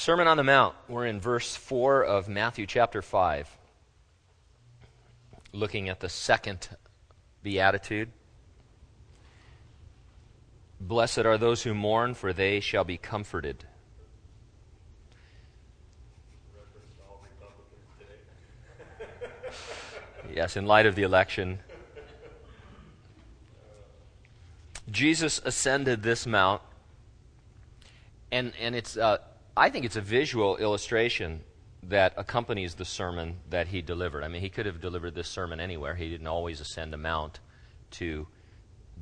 Sermon on the Mount. We're in verse 4 of Matthew chapter 5, looking at the second beatitude. Blessed are those who mourn, for they shall be comforted. yes, in light of the election. Jesus ascended this mount, and, and it's, uh, I think it's a visual illustration that accompanies the sermon that he delivered. I mean, he could have delivered this sermon anywhere. He didn't always ascend a mount to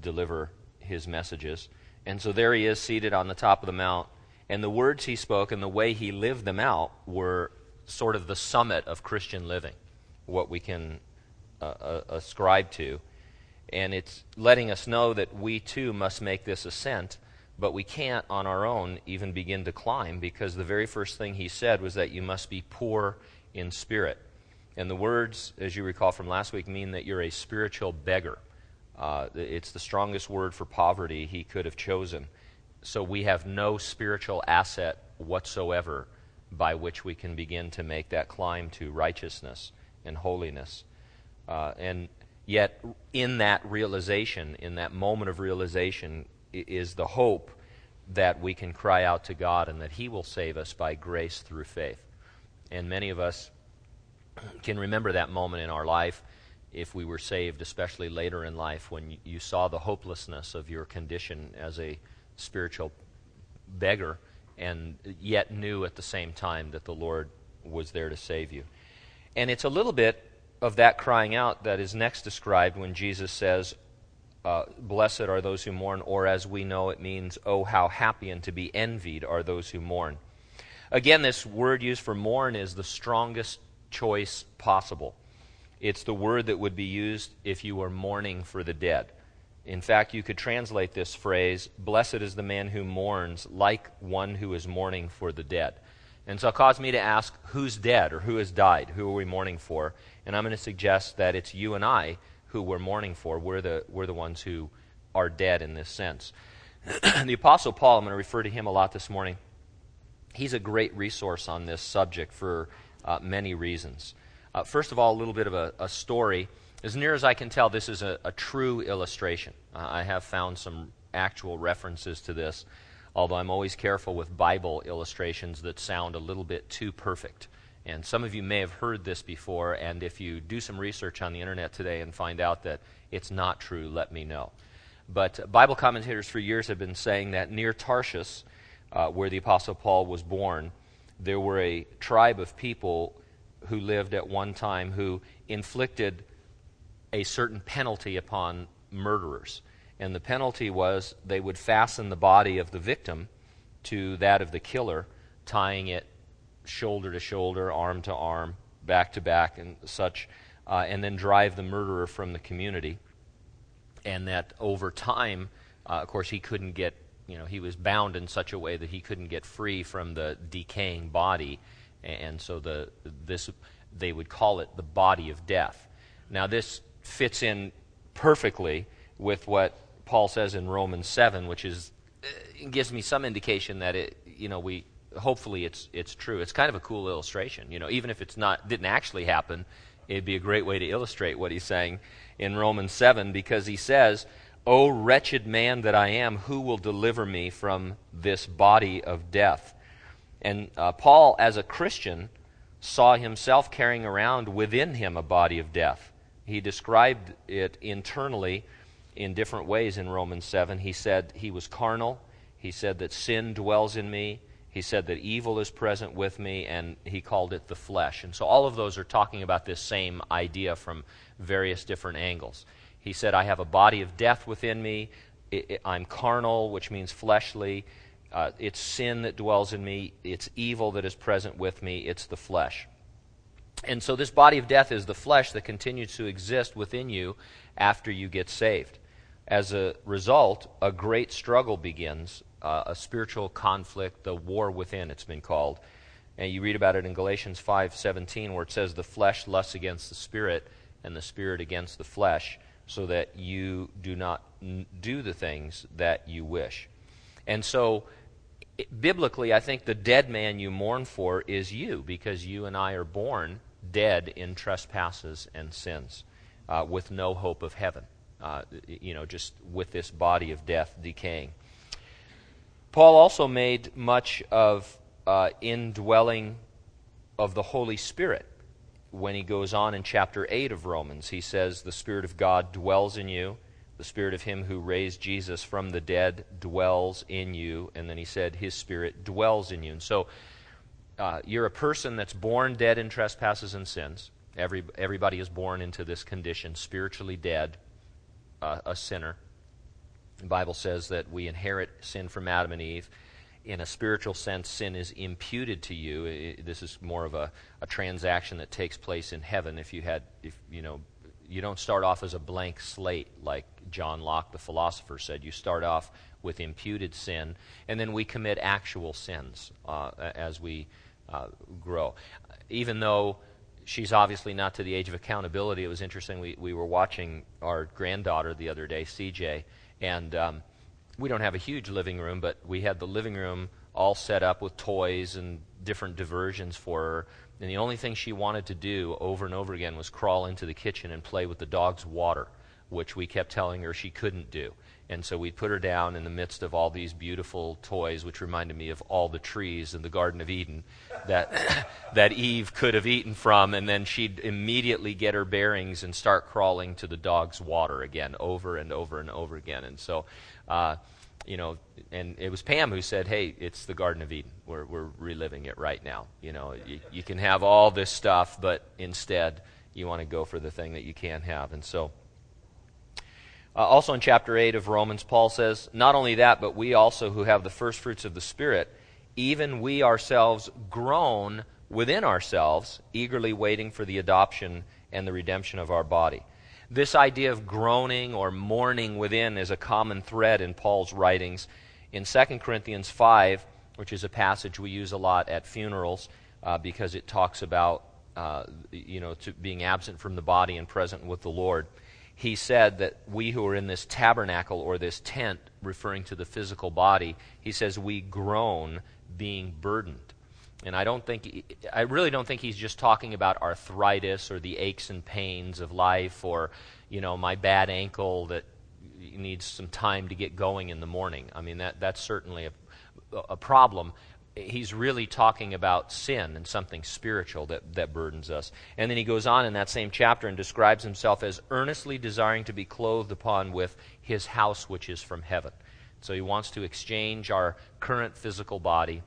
deliver his messages. And so there he is seated on the top of the mount, and the words he spoke and the way he lived them out were sort of the summit of Christian living, what we can uh, uh, ascribe to. And it's letting us know that we too must make this ascent, but we can't on our own even begin to climb because the very first thing he said was that you must be poor in spirit. And the words, as you recall from last week, mean that you're a spiritual beggar. Uh, it's the strongest word for poverty he could have chosen. So we have no spiritual asset whatsoever by which we can begin to make that climb to righteousness and holiness. Uh, and Yet, in that realization, in that moment of realization, is the hope that we can cry out to God and that He will save us by grace through faith. And many of us can remember that moment in our life if we were saved, especially later in life, when you saw the hopelessness of your condition as a spiritual beggar and yet knew at the same time that the Lord was there to save you. And it's a little bit of that crying out that is next described when Jesus says, uh, Blessed are those who mourn, or as we know it means, Oh, how happy and to be envied are those who mourn. Again, this word used for mourn is the strongest choice possible. It's the word that would be used if you were mourning for the dead. In fact, you could translate this phrase, Blessed is the man who mourns, like one who is mourning for the dead. And so it caused me to ask, Who's dead or who has died? Who are we mourning for? And I'm going to suggest that it's you and I who we're mourning for. We're the, we're the ones who are dead in this sense. the Apostle Paul, I'm going to refer to him a lot this morning. He's a great resource on this subject for uh, many reasons. Uh, first of all, a little bit of a, a, story. As near as I can tell, this is a, a true illustration. Uh, I have found some actual references to this, although I'm always careful with Bible illustrations that sound a little bit too perfect. And some of you may have heard this before, and if you do some research on the internet today and find out that it's not true, let me know. But Bible commentators for years have been saying that near Tarshish, uh, where the Apostle Paul was born, there were a tribe of people who lived at one time who inflicted a certain penalty upon murderers. And the penalty was they would fasten the body of the victim to that of the killer, tying it shoulder to shoulder, arm to arm, back to back, and such, uh, and then drive the murderer from the community. And that over time, uh, of course, he couldn't get, you know, he was bound in such a way that he couldn't get free from the decaying body. And so the, this, they would call it the body of death. Now, this fits in perfectly with what Paul says in Romans 7, which is, uh, gives me some indication that it, you know, we, hopefully it's it's true. It's kind of a cool illustration. You know, even if it's not didn't actually happen, it'd be a great way to illustrate what he's saying in Romans 7 because he says, "O wretched man that I am, who will deliver me from this body of death?" And uh, Paul, as a Christian, saw himself carrying around within him a body of death. He described it internally in different ways in Romans 7. He said he was carnal. He said that sin dwells in me. He said that evil is present with me, and he called it the flesh. And so all of those are talking about this same idea from various different angles. He said, I have a body of death within me. I'm carnal, which means fleshly. Uh, it's sin that dwells in me. It's evil that is present with me. It's the flesh. And so this body of death is the flesh that continues to exist within you after you get saved. As a result, a great struggle begins uh, a spiritual conflict, the war within, it's been called. And you read about it in Galatians 5:17 where it says the flesh lusts against the spirit and the spirit against the flesh so that you do not n- do the things that you wish. And so it, biblically, I think the dead man you mourn for is you, because you and I are born dead in trespasses and sins, uh, with no hope of heaven. Uh, you know, just with this body of death decaying. Paul also made much of uh, indwelling of the Holy Spirit when he goes on in chapter 8 of Romans. He says, The Spirit of God dwells in you. The Spirit of Him who raised Jesus from the dead dwells in you. And then he said, His Spirit dwells in you. And so uh, you're a person that's born dead in trespasses and sins. Every, everybody is born into this condition, spiritually dead, uh, a sinner. The Bible says that we inherit sin from Adam and Eve in a spiritual sense, sin is imputed to you. This is more of a, a transaction that takes place in heaven. If you had, if you know, you don't start off as a blank slate like John Locke, the philosopher, said. You start off with imputed sin, and then we commit actual sins uh, as we uh, grow. Even though she's obviously not to the age of accountability, it was interesting. We, we were watching our granddaughter the other day, CJ, and um, we don't have a huge living room, but we had the living room all set up with toys and different diversions for her. And the only thing she wanted to do over and over again was crawl into the kitchen and play with the dog's water, which we kept telling her she couldn't do. And so we put her down in the midst of all these beautiful toys, which reminded me of all the trees in the Garden of Eden that, that Eve could have eaten from. And then she'd immediately get her bearings and start crawling to the dog's water again, over and over and over again. And so uh, you know, and it was Pam who said, "Hey, it's the Garden of Eden. We're we're reliving it right now. You know, you, you can have all this stuff, but instead you want to go for the thing that you can't have." And so, uh, also in chapter eight of Romans, Paul says, "Not only that, but we also who have the first fruits of the Spirit, even we ourselves groan within ourselves, eagerly waiting for the adoption and the redemption of our body." This idea of groaning or mourning within is a common thread in Paul's writings. In 2 Corinthians 5, which is a passage we use a lot at funerals uh, because it talks about uh, you know being absent from the body and present with the Lord, he said that we who are in this tabernacle or this tent, referring to the physical body, he says we groan being burdened. And I don't think, I really don't think he's just talking about arthritis or the aches and pains of life or, you know, my bad ankle that needs some time to get going in the morning. I mean, that, that's certainly a, a problem. He's really talking about sin and something spiritual that, that burdens us. And then he goes on in that same chapter and describes himself as earnestly desiring to be clothed upon with his house which is from heaven. So he wants to exchange our current physical body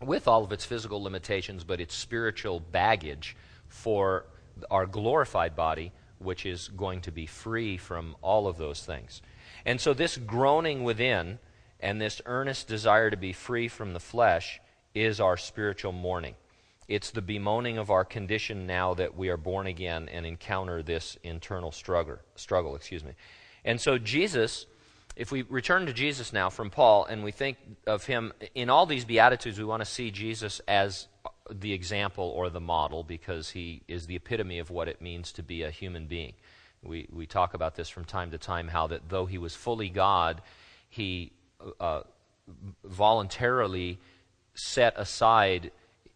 with all of its physical limitations, but its spiritual baggage for our glorified body, which is going to be free from all of those things. And so, this groaning within and this earnest desire to be free from the flesh is our spiritual mourning. It's the bemoaning of our condition now that we are born again and encounter this internal struggle. Struggle, excuse me. And so Jesus if we return to Jesus now from Paul and we think of him in all these Beatitudes, we want to see Jesus as the example or the model because he is the epitome of what it means to be a human being. We, we talk about this from time to time how that though he was fully God, he uh, voluntarily set aside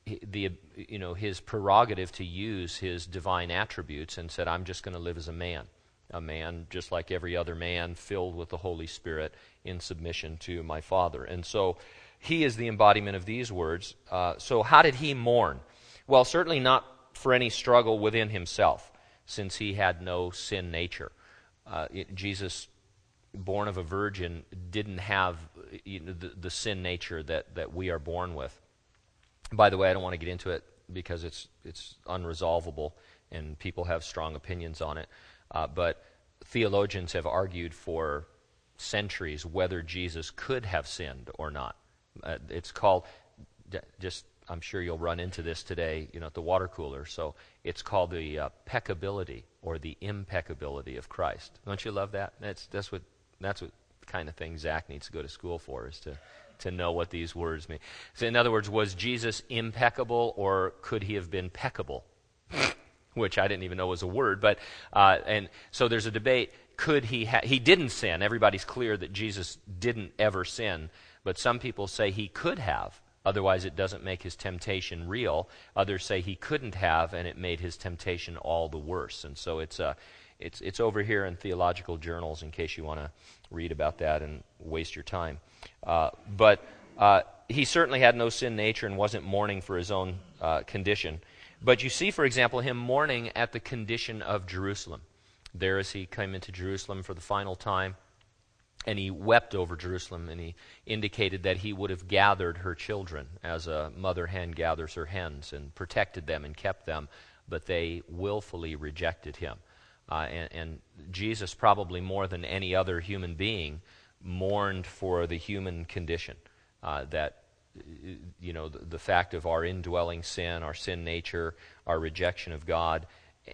the you know his prerogative to use his divine attributes and said I'm just going to live as a man a man just like every other man, filled with the Holy Spirit in submission to my Father. And so he is the embodiment of these words. Uh, so, how did he mourn? Well, certainly not for any struggle within himself, since he had no sin nature. Uh, it, Jesus, born of a virgin, didn't have you know, the, the sin nature that, that we are born with. By the way, I don't want to get into it because it's, it's unresolvable and people have strong opinions on it. Uh, but theologians have argued for centuries whether Jesus could have sinned or not. Uh, it's called, just I'm sure you'll run into this today, you know, at the water cooler. So it's called the uh, peccability or the impeccability of Christ. Don't you love that? That's that's what that's what kind of thing Zach needs to go to school for is to to know what these words mean. So in other words, was Jesus impeccable or could he have been peccable? which I didn't even know was a word. But uh, and so there's a debate. Could he? Ha- he didn't sin. Everybody's clear that Jesus didn't ever sin. But some people say he could have, otherwise, it doesn't make his temptation real. Others say he couldn't have, and it made his temptation all the worse. And so it's, uh, it's, it's over here in theological journals in case you want to read about that and waste your time. Uh, but uh, he certainly had no sin nature and wasn't mourning for his own uh, condition. But you see, for example, him mourning at the condition of Jerusalem. There, as he came into Jerusalem for the final time, and he wept over Jerusalem, and he indicated that he would have gathered her children as a mother hen gathers her hens and protected them and kept them, but they willfully rejected him. Uh, and, and, Jesus, probably more than any other human being, mourned for the human condition. Uh, that, you know, the, the, fact of our indwelling sin, our sin nature, our rejection of God,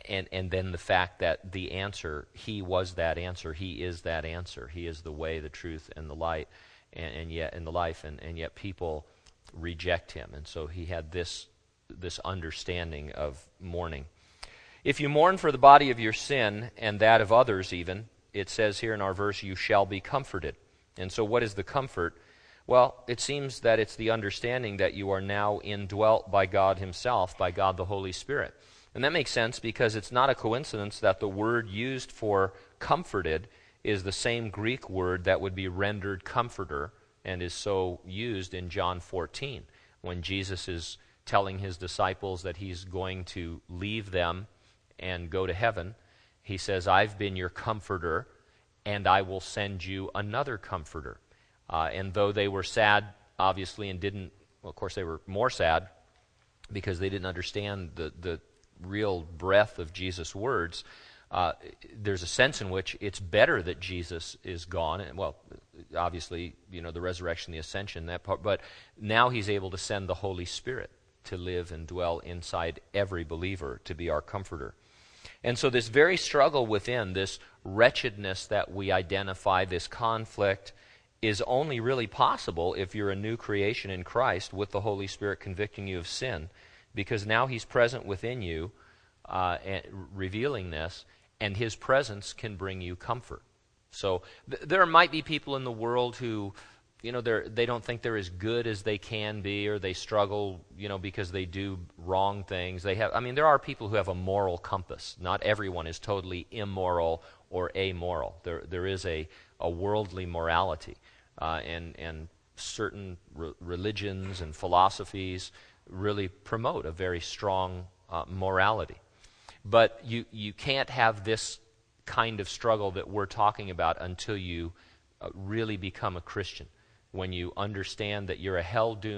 and, and then the fact that the answer, He was that answer. He is that answer. He is the way, the truth, and the light, and, and yet, in the life, and, and yet people reject Him. And so He had this, this understanding of mourning. If you mourn for the body of your sin and that of others, even, it says here in our verse, you shall be comforted. And so, what is the comfort? Well, it seems that it's the understanding that you are now indwelt by God Himself, by God the Holy Spirit. And that makes sense because it's not a coincidence that the word used for comforted is the same Greek word that would be rendered comforter and is so used in John 14 when Jesus is telling his disciples that he's going to leave them and go to heaven, he says, I've been your comforter, and I will send you another comforter. Uh, and though they were sad, obviously, and didn't, well, of course, they were more sad because they didn't understand the, the real breadth of Jesus' words. Uh, there's a sense in which it's better that Jesus is gone. And, well, obviously, you know, the resurrection, the ascension, that part. But now he's able to send the Holy Spirit to live and dwell inside every believer to be our comforter. And so, this very struggle within, this wretchedness that we identify, this conflict, is only really possible if you're a new creation in Christ with the Holy Spirit convicting you of sin, because now He's present within you, uh, revealing this, and His presence can bring you comfort. So, th- there might be people in the world who you know they're they don't think they're as good as they can be or they struggle you know because they do wrong things. They have i mean there are people who have a moral compass. Not everyone is totally immoral or amoral. There there is a a worldly morality uh, and and certain re- religions and philosophies really promote a very strong uh, morality. But you you can't have this kind of struggle that we're talking about until you uh, really become a christian when you understand that you're a hell doomed